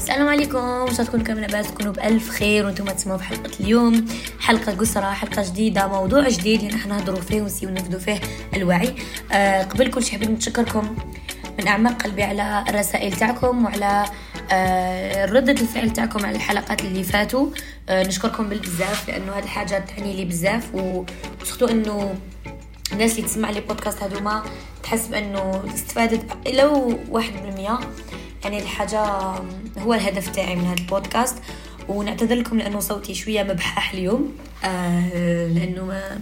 السلام عليكم. ان شاء تكونوا كامل لاباس تكونوا بألف خير وأنتم تسمعوا في حلقة اليوم. حلقة قصرى حلقة جديدة موضوع جديد اللي راح نهضروا فيه ونسيو نفدوا فيه الوعي. آه قبل كل شيء حبيت نتشكركم من أعماق قلبي على الرسائل تاعكم وعلى آه ردة الفعل تاعكم على الحلقات اللي فاتوا. آه نشكركم بالبزاف لأنه هذه الحاجة تعني لي بزاف وسختو إنه الناس اللي تسمع لي بودكاست هذوما تحس بأنه استفادت لو واحد بالمية. يعني الحاجة هو الهدف تاعي من هذا البودكاست ونعتذر لكم لأنه صوتي شوية مبحح اليوم. آه لأنه ما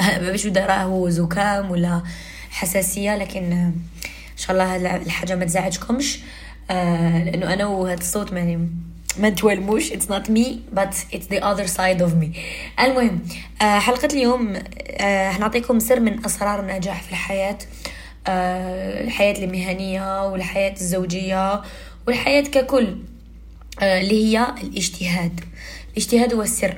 ما باش هو زكام ولا حساسية لكن آه، إن شاء الله الحاجة ما تزعجكمش. آه لأنه أنا وهذا الصوت يعني ما توالموش it's not me but it's the other side of me. المهم آه حلقة اليوم آه هنعطيكم سر من أسرار النجاح في الحياة. آه، الحياة المهنية والحياة الزوجية والحياة ككل آه، اللي هي الاجتهاد. الاجتهاد هو السر.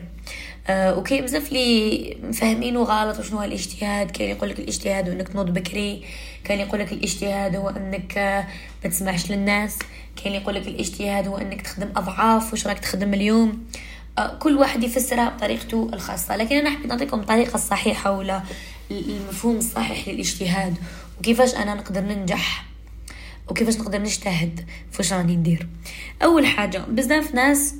آه وكاين بزاف لي مفهمينه غلط وشنو هو الاجتهاد كاين يقول لك الاجتهاد هو إنك تنوض بكري كاين يقول لك الاجتهاد هو إنك ما تسمعش للناس كاين يقول لك الاجتهاد هو إنك تخدم أضعاف واش راك تخدم اليوم. آه كل واحد يفسرها بطريقته الخاصة. لكن أنا حبيت نعطيكم الطريقة الصحيحة ولا المفهوم الصحيح للاجتهاد. وكيفاش أنا نقدر ننجح وكيفاش نقدر نجتهد فاش راني ندير. أول حاجة بزاف ناس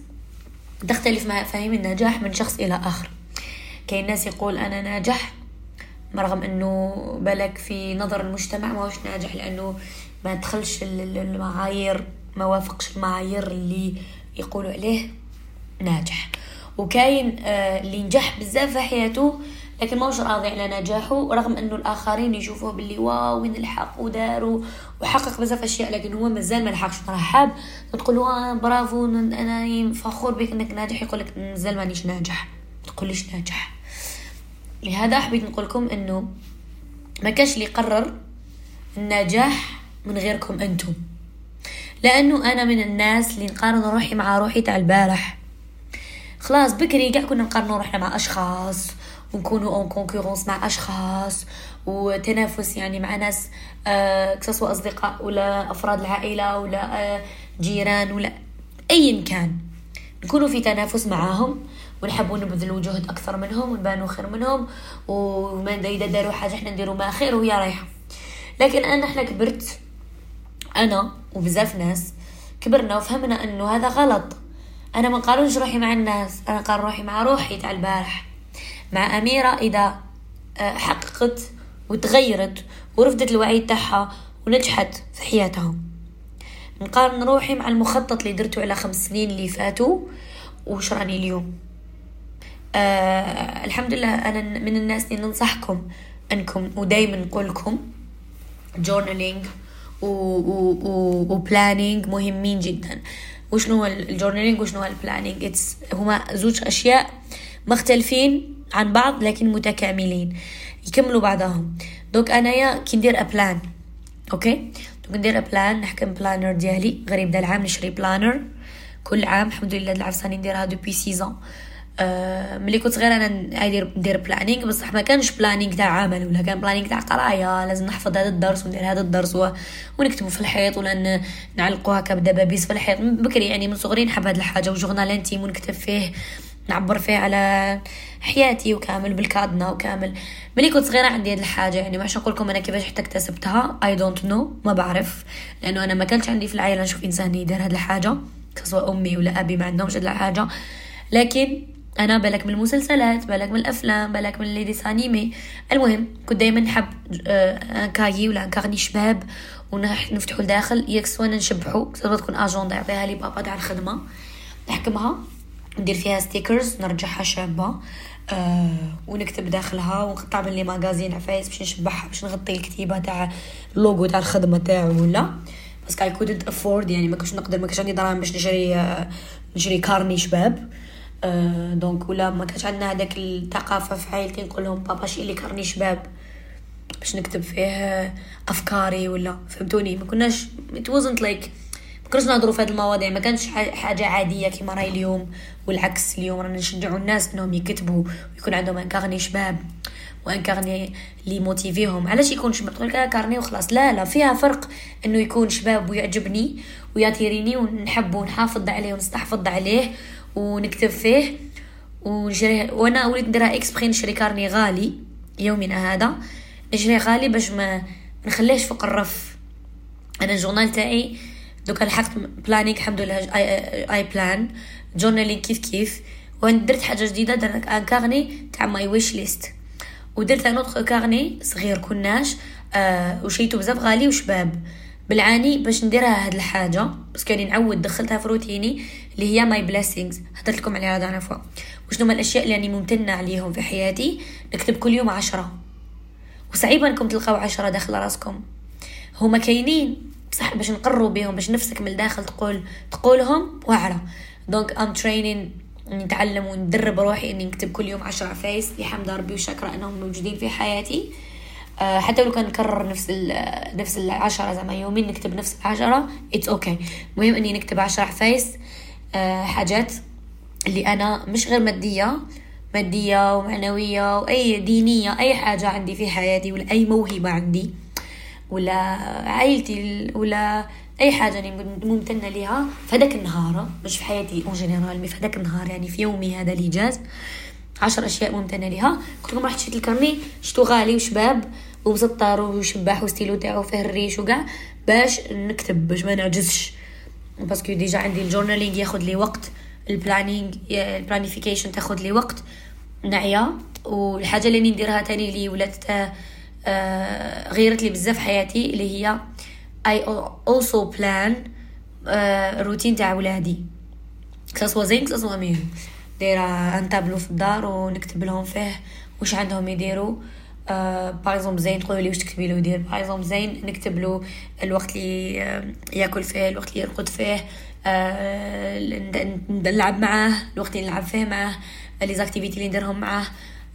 تختلف مفاهيم النجاح من شخص إلى آخر. كاين ناس يقول أنا ناجح رغم إنه بالك في نظر المجتمع ما هوش ناجح لأنه ما دخلش المعايير ما وافقش المعايير اللي يقولوا عليه ناجح. وكاين آه، اللي نجح بزاف في حياته لكن ماهوش راضي على نجاحه رغم إنه الآخرين يشوفوه باللي واو وين الحق وداروا وحقق بزاف أشياء لكن هو مازال ما لحقش. راه حاب تقول له برافو أنا فخور بك إنك ناجح. يقول لك مازال مانيش ناجح. تقوليش ناجح. لهذا حبيت نقول لكم إنه ما كاش اللي يقرر النجاح من غيركم أنتم. لأنه أنا من الناس اللي نقارن روحي مع روحي تاع البارح. خلاص بكري كاع كنا نقارنوا روحنا مع أشخاص. ونكونوا en concurrence مع أشخاص وتنافس يعني مع ناس آه أصدقاء ولا أفراد العائلة ولا آه جيران ولا ايا كان نكونوا في تنافس معاهم ونحبوا نبذلوا جهد أكثر منهم ونبانوا خير منهم وما اذا داروا حاجة إحنا نديروا ما خير وهي رايحة. لكن أنا إحنا كبرت أنا وبزاف ناس كبرنا وفهمنا إنه هذا غلط. أنا ما نقارنش روحي مع الناس أنا نقارن روحي مع روحي تاع البارح. مع أميرة إذا آه، حققت وتغيرت ورفدت الوعي تاعها ونجحت في حياتها نقارن روحي مع المخطط اللي درته على خمس سنين اللي فاتوا وش راني اليوم. آه الحمد لله أنا من الناس اللي ننصحكم أنكم ودايما نقول لكم journaling و planning مهمين جدا. وشنو هو ال journaling وشنو هو ال planning هما زوج أشياء مختلفين عن بعض لكن متكاملين. يكملوا بعضهم. دوك أنايا كي ندير un plan okay؟ دوك ندير un plan نحكم planner ديالي. غريب دا العام نشري planner كل عام الحمد لله العام راني نديرها depuis seize ans أه ملي كنت صغيرة أنا ندير ندير planning بصح ما كانش planning تاع عمل ولا كان planning تاع قراية. لازم نحفظ هذا الدرس وندير هذا الدرس و... ونكتبه في الحيط ولا نعلقوه هكا بدبابيس في الحيط. بكري يعني من صغري نحب هذه الحاجة. و journal intime ونكتب فيه. نعبر فيه على حياتي وكامل بالكادنا وكامل. ملي كنت صغيرة عندي هذه الحاجة يعني ما نقول لكم أنا كيفاش حتى اكتسبتها I don't know ما بعرف. لأنه أنا ما كانش عندي في العائلة نشوف إنسان يدير هذه الحاجة سواء أمي ولا أبي ما عندهمش هذه الحاجة. لكن أنا بالك من المسلسلات بالك من الأفلام بالك من les dessins animés المهم كنت دائما نحب un cahier ولا un carnet شباب ونفتحوا لداخل يكس وأنا نشبحو تكون اجوندا يعطيها لي بابا تاع الخدمه نحكمها. ندير فيها stickers نرجعها شابة آه ونكتب داخلها ونقطع من les magazines عفايس باش نشبعها باش نغطي الكتيبة تاع اللوغو تاع الخدمة تاعو ولا. بس I couldn't afford يعني ما كنتش نقدر ما كانش عندي دراهم باش نشري آه نشري carnet شباب. آه donc ولا ما كانش عندنا هذاك الثقافة في عائلتي نقول لهم بابا شري لي carnet شباب. باش نكتب فيه أفكاري ولا فهمتوني؟ ما كناش it wasn't like ما نهضروا في هذه المواضيع ما كانش حاجة عادية كيما راهي اليوم. والعكس اليوم رانا نشجعوا الناس انهم يكتبوا ويكون عندهم انكارني شباب وانكارني اللي موتيفيهم علاش يكون شباب؟ تقول لك كارني وخلاص. لا لا فيها فرق انه يكون شباب ويعجبني ويثيريني ونحبه ونحافظ عليه ونستحفظ عليه ونكتب فيه. ونشريه وأنا وليت نديرها exprès نشري carnet غالي يومنا هذا. نشريه غالي باش ما نخليهش فوق الرف. أنا ال journal تاعي دوكا لحقت planning الحمد لله I plan. journaling كيف كيف. وين درت حاجة جديدة درت un carnet تاع my wish list ودرت un autre carnet صغير كناش آه وشيتو بزاف غالي وشباب. بالعاني باش نديرها هاد الحاجة parce que أني نعود دخلتها في روتيني اللي هي my blessings هدرت لكم عليها هذا عفوا وشنو هما الأشياء اللي راني ممتنة عليهم في حياتي؟ نكتب كل يوم عشرة. وصعيبة إنكم تلقاو عشرة داخل راسكم. هما كاينين بصح باش نقروا بهم باش نفسك من الداخل تقول تقولهم واعرة. donc I'm training نتعلم وندرب روحي إني نكتب كل يوم عشرة عفايس لحمد ربي وشكرا أنهم موجودين في حياتي. آه، حتى لو كان نكرر نفس نفس العشرة زعما يومين نكتب نفس العشرة it's okay okay. المهم إني نكتب عشرة عفايس آه، حاجات اللي أنا مش غير مادية مادية ومعنوية وأي دينية أي حاجة عندي في حياتي ولا أي موهبة عندي ولا عائلتي ولا أي حاجة يعني ممتنة لها في هذاك النهار مش في حياتي en général mais في هذاك النهار يعني في يومي هذا الايجاز عشر أشياء ممتنة لها لكم رحت شريت ال carnet شتو غالي وشباب ومسطر وشباح وستيلو تاعو فيه الريش وكاع باش نكتب باش ما نعجزش. parce que déjà عندي ال journaling ياخذ لي وقت ال planning ال planification تاخذ لي وقت نعيا. والحاجة اللي نديرها تاني لي ولات آه غيرت لي بزاف حياتي اللي هي I also plan آه روتين تاع ولادي. كسوا زين كسوا مين دايرة un tableau في الدار ونكتب لهم فيه واش عندهم يديروا. pour زين تقولوا لي واش تكتبي له يدير. pour زين نكتب له الوقت اللي آه ياكل فيه الوقت اللي يرقد فيه نلعب معاه الوقت اللي نلعب فيه معاه les activités اللي نديرهم معاه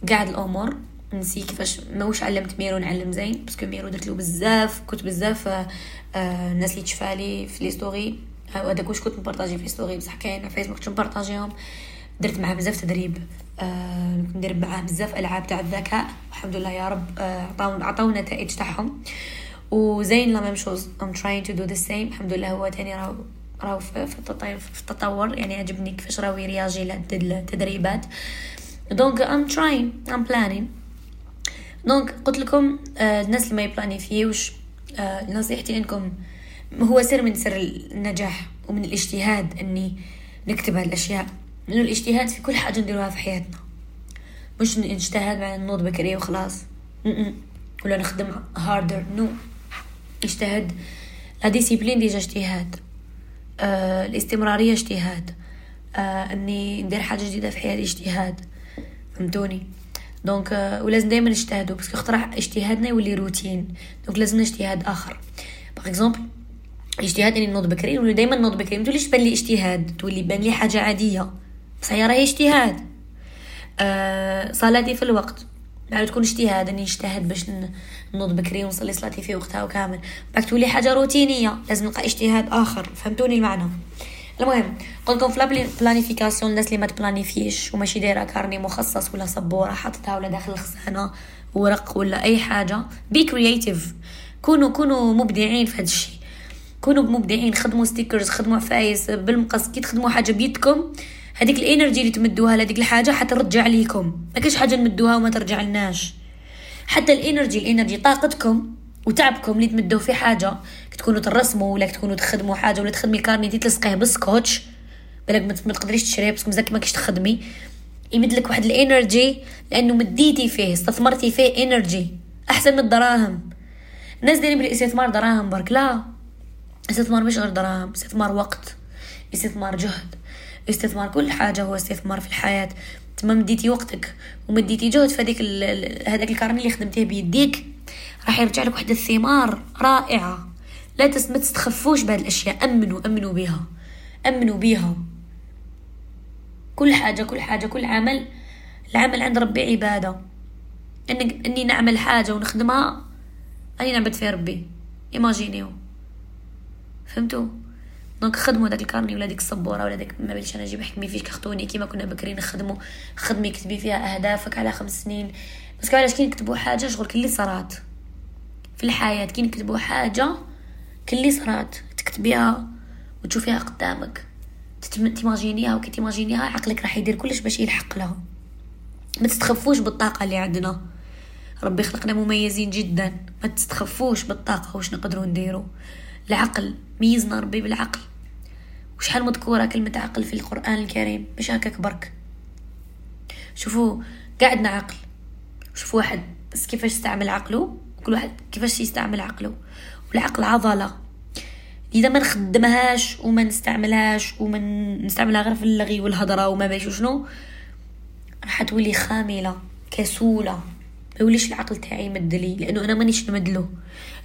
قاع الأمور. نسي كيفاش موش علمت ميرو نعلم زين parce que ميرو درت له بزاف كنت بزاف آه الناس اللي تشفالي في les stories هذاك واش كنت نبارطاجي في story بصح كاين فيسبوك كنت نبارطاجيهم درت معاه بزاف تدريب آه ندير معاه بزاف ألعاب تاع الذكاء الحمد لله يا رب عطاو آه عطاو النتائج تاعهم. وزين la même chose I'm trying to do the same الحمد لله هو تاني راهو راهو في, التطور. يعني عجبني كيفاش راهو يرياجي للتدريبات donc I'm trying I'm planning donc قلت لكم آه الناس اللي ما يبلانيفيوش آه نصيحتي انكم هو سر من سر النجاح ومن الاجتهاد إني نكتب هالاشياء لأنه الاجتهاد في كل حاجة نديروها في حياتنا. مش نجتهد مع نوض بكري وخلاص. ولا نخدم harder no اجتهد la discipline déjà اجتهاد. آه الاستمرارية اجتهاد. آه إني ندير حاجة جديدة في حياتي اجتهاد. فهمتوني؟ donc euh, ولازم دائما نجتهدوا parce que خطر اجتهادنا يولي روتين. donc لازم اجتهاد آخر. par exemple اجتهاد اني نوض بكري ولا دائما نوض بكري. متوليش تبان لي اجتهاد تولي بان لي حاجة عادية. بصح هي راهي اجتهاد. آه صلاتي في الوقت. يعني تكون اجتهاد اني نجتهد باش نوض بكري ونصلي صلاتي في وقتها وكامل بعد تولي حاجة روتينية لازم نلقى اجتهاد آخر. فهمتوني المعنى؟ المهم قلت لكم في planification الناس اللي ما تبلانيفيش وماشي دايره carnet مخصص ولا سبوره حطتها ولا داخل الخزانه ورق ولا اي حاجة be creative كونوا كونوا مبدعين في هذا الشيء كونوا مبدعين خدموا stickers خدموا عفايس بالمقص كي تخدموا حاجة بيدكم هذيك ال energy اللي تمدوها لهذيك الحاجة حترجع ليكم ما كاش حاجة نمدوها وما ترجع لناش حتى ال energy ال energy طاقتكم وتعبكم اللي تمدوه في حاجة تكونوا ترسموا ولا تكونوا تخدموا حاجة ولا تخدمي carnet تلصقيه بالسكوتش. بالك ما تقدريش تشريه بس مزاك ما تخدمي. يمد لك واحد ال energy لأنه مديتي فيه استثمرتي فيه energy. أحسن من الدراهم. الناس دايرين بالاستثمار دراهم برك لا. استثمار مش غير دراهم استثمار وقت استثمار جهد. استثمار كل حاجة هو استثمار في الحياة. تما مديتي وقتك ومديتي جهد في هذيك هذاك ال carnet اللي خدمتيه بيديك راح يرجع لك واحد الثمار رائعة. لا تس ما تستخفوش بهذه الأشياء امنوا أمنوا بها أمنوا بها كل حاجة كل حاجة كل عمل العمل عند ربي عبادة. انك إني نعمل حاجة ونخدمها أني نعبد فيها ربي. إيماجينيو. فهمتوا donc خدموا داك ال carnet ولا ديك السبورة ولا داك ما بليش أنا نجيب حكمي fiche cartonnée كيما كنا بكري نخدموا خدمي كتبي فيها أهدافك على خمس سنين. بس علاش كي نكتبوا حاجة شغل كل صرات. في الحياة كي نكتبوا حاجة كل صرات. تكتبيها وتشوفيها قدامك. تيماجينيها وكي تيماجينيها عقلك راح يدير كلش باش يلحق لها. ما تستخفوش بالطاقة اللي عندنا. ربي خلقنا مميزين جدا. ما تستخفوش بالطاقة واش نقدروا نديروا العقل ميزنا ربي بالعقل. وشحال مذكورة كلمة عقل في القرآن الكريم؟ مش هكاك برك. شوفوا قاعدنا عقل. شوفوا واحد بس كيفاش يستعمل عقله؟ كل واحد كيفاش يستعمل عقله؟ والعقل عضلة. إذا ما نخدمهاش وما نستعملهاش وما نستعملها غير في اللغي والهضرة وما باش شنو راح تولي خاملة كسولة. ما يوليش العقل تاعي مدلي لأنه أنا مانيش نمدلو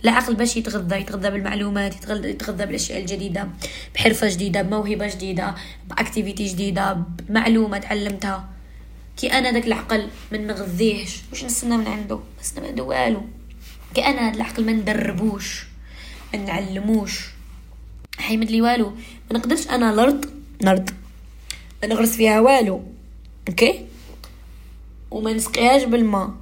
العقل باش يتغذى يتغذى بالمعلومات يتغذى, بالأشياء الجديدة بحرفة جديدة بموهبة جديدة ب activité جديدة بمعلومة تعلمتها. كي أنا داك العقل ما نغذيهش واش نستنى من عنده؟ ما نستنى من عنده والو. كي أنا هاد العقل ما ندربوش ما نعلموش. حيمد لي والو. ما نقدرش أنا الأرض نرض ما نغرس فيها والو. okay؟ وما نسقيهاش بالماء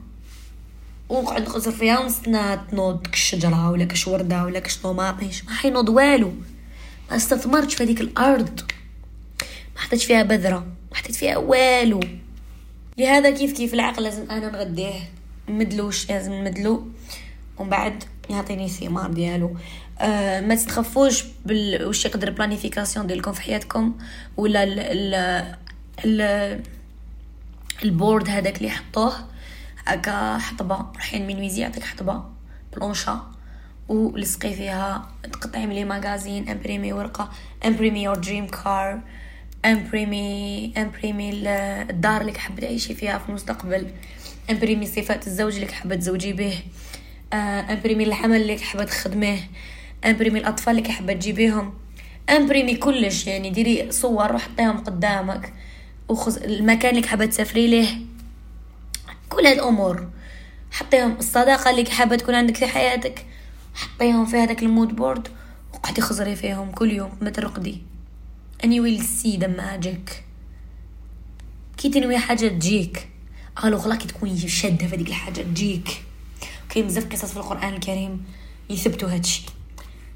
ونقعد نقصر فيها ونستنى تنوض كشجرة ولا كش وردة ولا كش طوماطيش ما حينوض والو. ما استثمرتش في هذيك الأرض. ما حطيتش فيها بذرة ما حطيت فيها والو. لهذا كيف كيف العقل لازم أنا نغديه مدلوش لازم نمدلو. ومن بعد يعطيني ثمار ديالو. آه ما تتخفوش بال واش يقدر بلانيفيكاسيون ديالكم في حياتكم ولا ال ال ال البورد هذاك اللي حطوه. هكا حطبة. رايحين من ويزي يعطيك حطبة بلونشا ولصقي فيها تقطعي ملي ماغازين امبريمي ورقة امبريمي يور دريم كار امبريمي امبريمي الدار اللي حابه تعيشي فيها في المستقبل امبريمي صفات الزوج اللي حابه تزوجي به امبريمي الحمل اللي حابه تخدميه imprimer الأطفال اللي حابه تجيبيهم imprimer كلش. يعني ديري صور وحطيهم قدامك وخذ المكان اللي حابه تسافري ليه كل هالامور حطيهم الصداقة اللي حابة تكون عندك في حياتك حطيهم في هذاك ال mood board وقعدي خزري فيهم كل يوم ما ترقدي and you will see the magic. كي تنوي حاجة تجيك. قالوا غلا كي تكوني شادة في هذيك الحاجة تجيك. كاين بزاف قصص في القرآن الكريم يثبتوا هادشي.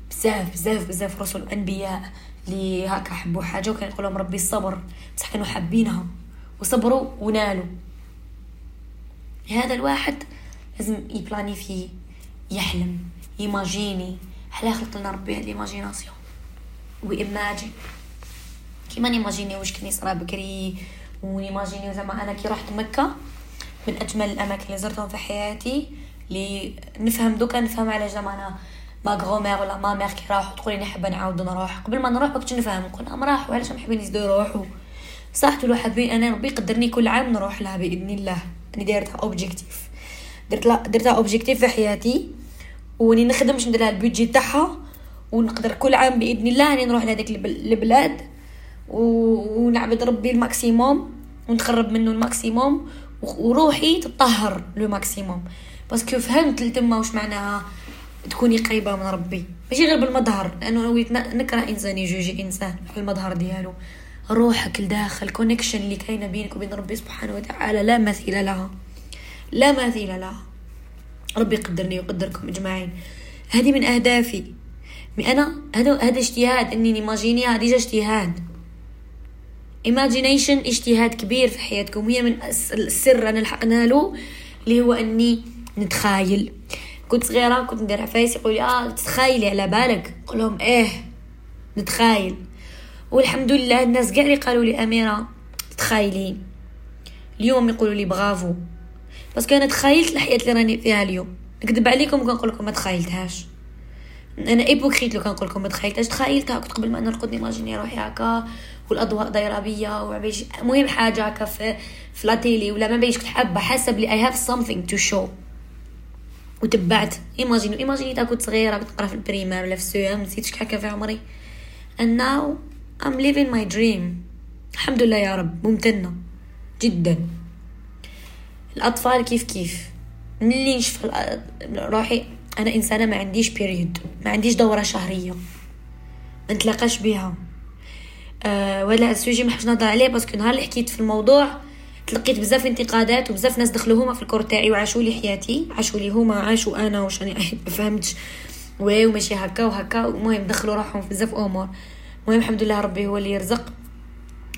بزاف بزاف بزاف رسل وأنبياء اللي هكا حبوا حاجة وكان يقول لهم ربي الصبر بصح كانوا حابينها. وصبروا ونالوا. هذا الواحد لازم ي planifier يحلم ي imaginer. علاه خلق لنا ربي هاد l'imagination و imagine. كيما ن imaginer واش كني صرا بكري ون imaginer زعما أنا كي رحت مكة من أجمل الأماكن اللي زرتهم في حياتي اللي نفهم دوكا نفهم على زعما أنا ma grand-mère ولا ma mère كي راحوا تقولي لي حابه نعاود نروح. قبل ما نروح كنت نفهم نقول هم راحوا علاش محبين يزيدوا يروحوا صح تقولوا حابين أنا ربي يقدرني كل عام نروح لها بإذن الله. راني دايرتها objectif درت درتها objectif في حياتي وني نخدم باش ندير لها ال budget تاعها ونقدر كل عام بإذن الله راني نروح لهذيك البلاد ونعبد ربي ال maximum ونتقرب منه ال maximum وروحي تطهر le maximum. parce que فهمت تما واش معناها تكوني قريبة من ربي. ماشي غير بالمظهر لأنه نكره إنسان يجوجي إنسان في المظهر ديالو. روحك لداخل connection اللي كاينة بينك وبين ربي سبحانه وتعالى لا مثيل لها. لا مثيل لها. ربي يقدرني ويقدركم أجمعين. هذه من أهدافي. mais أنا هذا هذا اجتهاد إني ن imaginer هذه اجتهاد. imagination اجتهاد كبير في حياتكم. هي من السر أنا لحقنا له اللي هو إني نتخايل. كنت صغيرة كنت ندير عفايس يقولي آه تتخايلي على بالك. نقول لهم إيه نتخايل. والحمد لله الناس كاع اللي قالوا لي أميرة تخايلي. اليوم يقولوا لي برافو. بس أنا تخايلت الحياة اللي راني فيها اليوم. نكذب عليكم كنقول لكم ما تخايلتهاش. أنا hypocrite لو كنقول لكم ما تخايلتهاش. تخايلتها كنت قبل ما نرقد ن imaginer روحي هكا والأضواء دايره بيا وعبيش. مهم حاجة هكا في في la télé ولا ما بيش كنت حابة حسب لي I have something to show وتبعت. imaginez imaginez كنت صغيرة كنت نقرا في ال primaire ولا في ال CEM نسيت شحال هكا في عمري. And now I'm living my dream. الحمد لله يا رب ممتنة جدا. الأطفال كيف كيف؟ ملي نشوف روحي أنا إنسانة ما عنديش period ما عنديش دورة شهرية. ما نتلاقاش بها. أه ولا ال sujet ما حبش نهضر عليه parce que نهار اللي حكيت في الموضوع تلقيت بزاف انتقادات وبزاف ناس دخلوا هما في ال corps تاعي وعاشوا لي حياتي عاشوا لي هما عاشوا أنا واش راني ما فهمتش. oui وماشي هكا وهكا المهم دخلوا روحهم في بزاف أمور. المهم الحمد لله ربي هو اللي يرزق.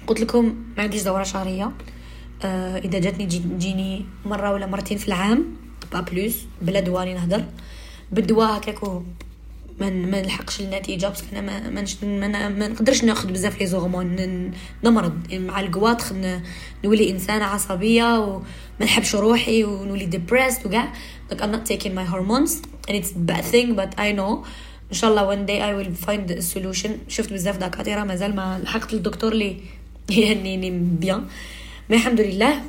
قلت لكم ما عنديش دورة شهرية. آه إذا جاتني تجيني مرة ولا مرتين في العام pas plus بلا دواني نهدر بالدواء هكاك ما ما نلحقش النتيجة بس أنا ما ما, ما, ما نقدرش ناخذ بزاف les hormones نمرض. يعني مع القواط نولي إنسانة عصبية وما نحبش روحي ونولي depressed وكاع I'm not taking my hormones and it's a bad thing but I know إن شاء الله one day I will find a solution. شفت بزاف دكاترة مازال ما لحقت الدكتور لي يهنيني بيان. ما الحمد لله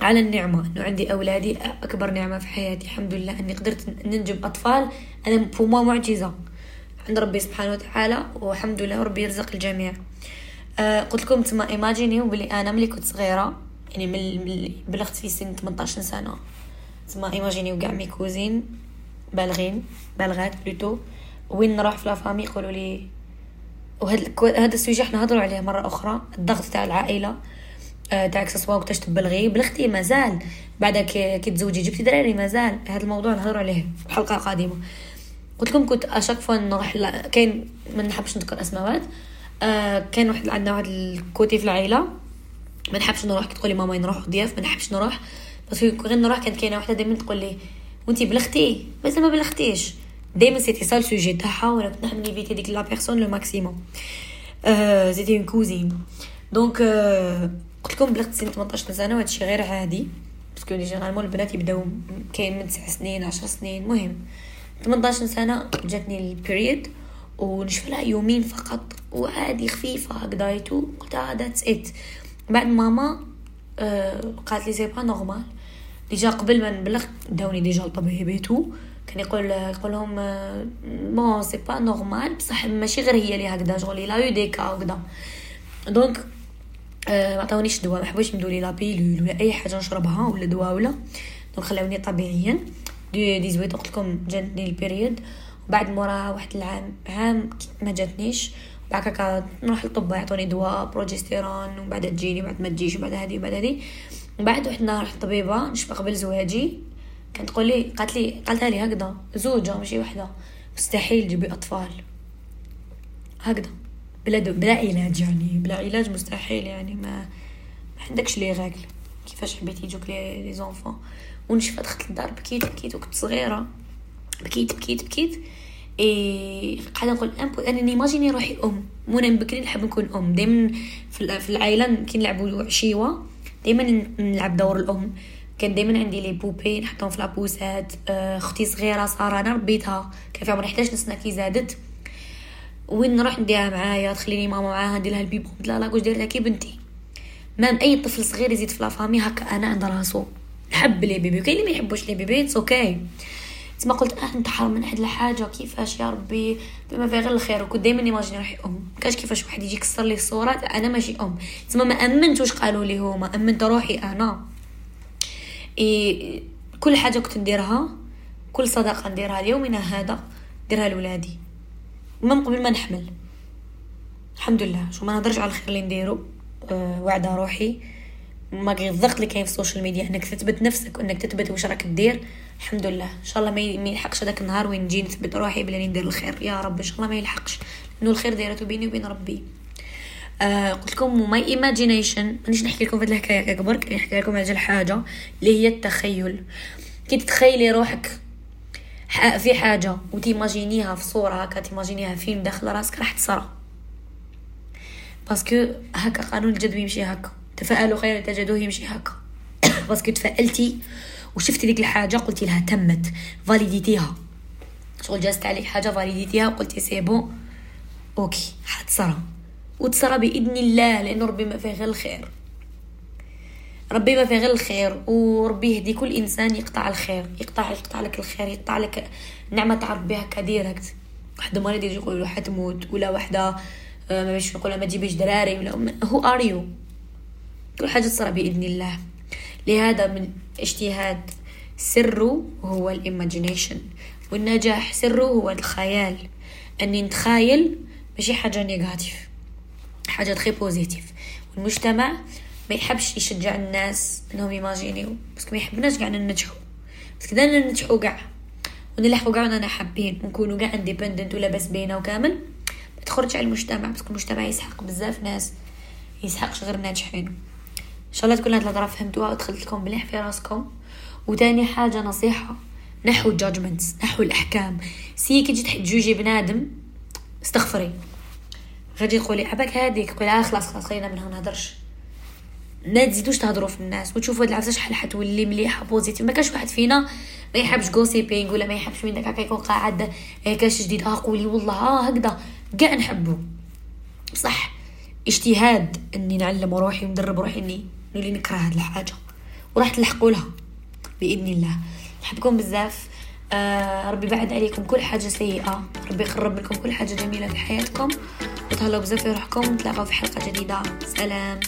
على النعمة. إنه عندي أولادي أكبر نعمة في حياتي. الحمد لله إني قدرت ننجب أطفال. أنا فما معجزة عند ربي سبحانه وتعالى. والحمد لله ربي يرزق الجميع. آه قلت لكم تما ايماجيني بلي أنا ملي كنت صغيرة يعني من بلغت في سن 18 سنة. تما imaginez وكاع mes cousines بالغين بالغات plutôt وين نروح في la famille يقولوا لي وهذا هذا ال sujet إحنا هضروا عليه مرة أخرى الضغط تاع العائلة آه، تاعك سواء وقتاش تبلغي بلغتي مازال. بعد كي تزوجي جبتي دراري مازال. هذا الموضوع نهضروا عليه حلقة قادمة. قلت لكم كنت à chaque fois نروح كاين ما نحبش نذكر اسماءات آه كان واحد عندنا واحد ال côté في العائلة. ما نحبش نروح تقولي ماما نروح ضياف ما نحبش نروح. بس غير نروح كانت كاينة وحده دائما تقول لي وأنتي بلغتي؟ بس ما بلغتيش. دائما c'était ça ال sujet تاعها ولا كنت نحب ن éviter ديك la personne le maximum c'était une cousine donc قلت لكم بلغت سن 18 سنة وهادشي غير عادي. parce que généralement البنات يبداو كاين من 9 سنين 10 سنين. مهم 18 سنة جاتني ال period ونشوف لها يومين فقط. وعادي خفيفة هكذايتو قلت آه that's it بعد ماما آه قالت لي c'est pas normal déjà قبل ما نبلغ داوني déjà الطبيب plutôt كان يقول يقول لهم bon c'est pas normal بصح ماشي غير هي اللي هكذا شغل il y a des cas وكذا donc ما عطاونيش دواء ما حبوش يمدوا لي la pilule ولا أي حاجة نشربها ولا دواء ولا. donc خلاوني طبيعيا. dix, dix-huit قلت لكم جاتني ال period. وبعد موراها واحد العام عام ما جاتنيش. بعد هكا نروح للطب يعطوني دواء بروجستيرون وبعد تجيني بعد ما تجيش وبعد هذه وبعد هذه. بعد واحد النهار رحت الطبيبه نشوف قبل زواجي كانت تقول لي قالت لي قالتها لي هكذا زوجة ماشي وحدة. مستحيل تجيبي أطفال. هكذا. بلا بلا علاج يعني. بلا علاج مستحيل يعني. ما ما عندكش لي غاكل كيفاش حبيتي يجوك لي لي زونفون. ونشفى دخلت للدار بكيت بكيت. وكنت صغيرة. بكيت بكيت بكيت. إي قاعدة نقول أنا ن imaginer روحي أم. مو أنا بكري نحب نكون أم. دائما في العائلة كي نلعبوا عشيوه دائما نلعب دور الأم. كان دائما عندي les poupées نحطهم في la poussette آه، أختي صغيرة ساره أنا ربيتها. كان في عمري 11 سنه كي زادت. وين نروح نديها معايا؟ تخليني ماما معاها ندير لها ال bébé قلت لها لا واش دايره كي بنتي. ما أي طفل صغير يزيد في la famille هكا أنا عند راسو. نحب les bébés. كاين اللي ما يحبوش les bébés it's okay تسمى قلت آه نتحرم من هاد الحاجة. كيفاش يا ربي؟ بما فيه غير الخير. وكنت دائما n imaginer روحي أم. كاش كيفاش واحد يجي يكسر لي الصورة أنا ماشي أم. تسمى ما امنت واش قالوا لي هما. أمنت روحي أنا. كل حاجة كنت نديرها كل صداقه نديرها ليومنا هذا نديرها لولادي. من قبل ما نحمل. الحمد لله. شو ما نهضرش على الخير اللي نديرو. أه وعده روحي. ما الضغط اللي كاين في ال social media. إنك تثبت نفسك وإنك تثبت واش راك دير الحمد لله. إن شاء الله ما يلحقش هذاك النهار وين نجي نثبت روحي بلا ندير الخير. يا رب إن شاء الله ما يلحقش. لأنه الخير دايرته بيني وبين ربي. آه قلت لكم my imagination مانيش نحكي لكم في الحكاية اكبر نحكي لكم على الحاجة اللي هي التخيل. كي تتخيلي روحك في حاجة وت imaginer ها في صورة هكا ت imaginer ها فيلم داخل راسك راح تصرى parce que هكا قانون الجذب يمشي هكا. تفائلوا خيرا تجدوه يمشي هكا. parce que تفائلتي وشفتي ديك الحاجة قلتي لها تمت valider تيها شغل جازت عليك حاجة valider تيها وقلتي c'est bon okay حتصرى وتصرى بإذن الله لأنه ربي ما فيه غير الخير. ربي ما فيه غير الخير وربي يهدي كل إنسان يقطع الخير يقطع يقطع لك الخير يقطع لك نعمة تاع ربي هكا direct واحدة مريض يجي يقول له حتموت ولا واحدة آه، ما باش نقول ما تجيبيش دراري ولا who are you كل حاجة تصرى بإذن الله. لهذا من اجتهاد سره هو ال imagination والنجاح سره هو الخيال. اني نتخايل ماشي حاجة négative حاجة très positive والمجتمع ما يحبش يشجع الناس إنهم ي imaginer و بس ما يحبناش قاعد ننجحوا. بس كذا ننجحوا قاع. ونلحقوا قاع أنا حابين ونكونوا قاع independent ولا بس بينا وكامل. ما تخرج على المجتمع بس المجتمع يسحق بزاف ناس يسحقش غير ناجحين إن شاء الله تكون هاد الهضرة فهمتوها ودخلت لكم مليح في راسكم. وتاني حاجة نصيحة نحو ال judgments نحو الأحكام. سي كي تجي تجوجي بنادم استغفري. غادي تقولي عباك هاديك قولي آه خلاص خلاص خلينا من هنا نهضرش. ما تزيدوش تهضروا في الناس وتشوفوا هاد العفسة شحال حتولي مليحة positive ما كاش واحد فينا ما يحبش gossiping ولا ما يحبش من داك هكا يكون قاعد إيه كاش جديد آه قولي والله آه هكذا. كاع نحبو. بصح اجتهاد إني نعلم روحي وندرب روحي إني نولي نكره هاد الحاجة. وراح تلحقوا لها بإذن الله. نحبكم بزاف. آه ربي بعد عليكم كل حاجة سيئة. ربي يقرب لكم كل حاجة جميلة في حياتكم. وتهلاو بزاف في روحكم نتلاقاو في حلقة جديدة. سلام.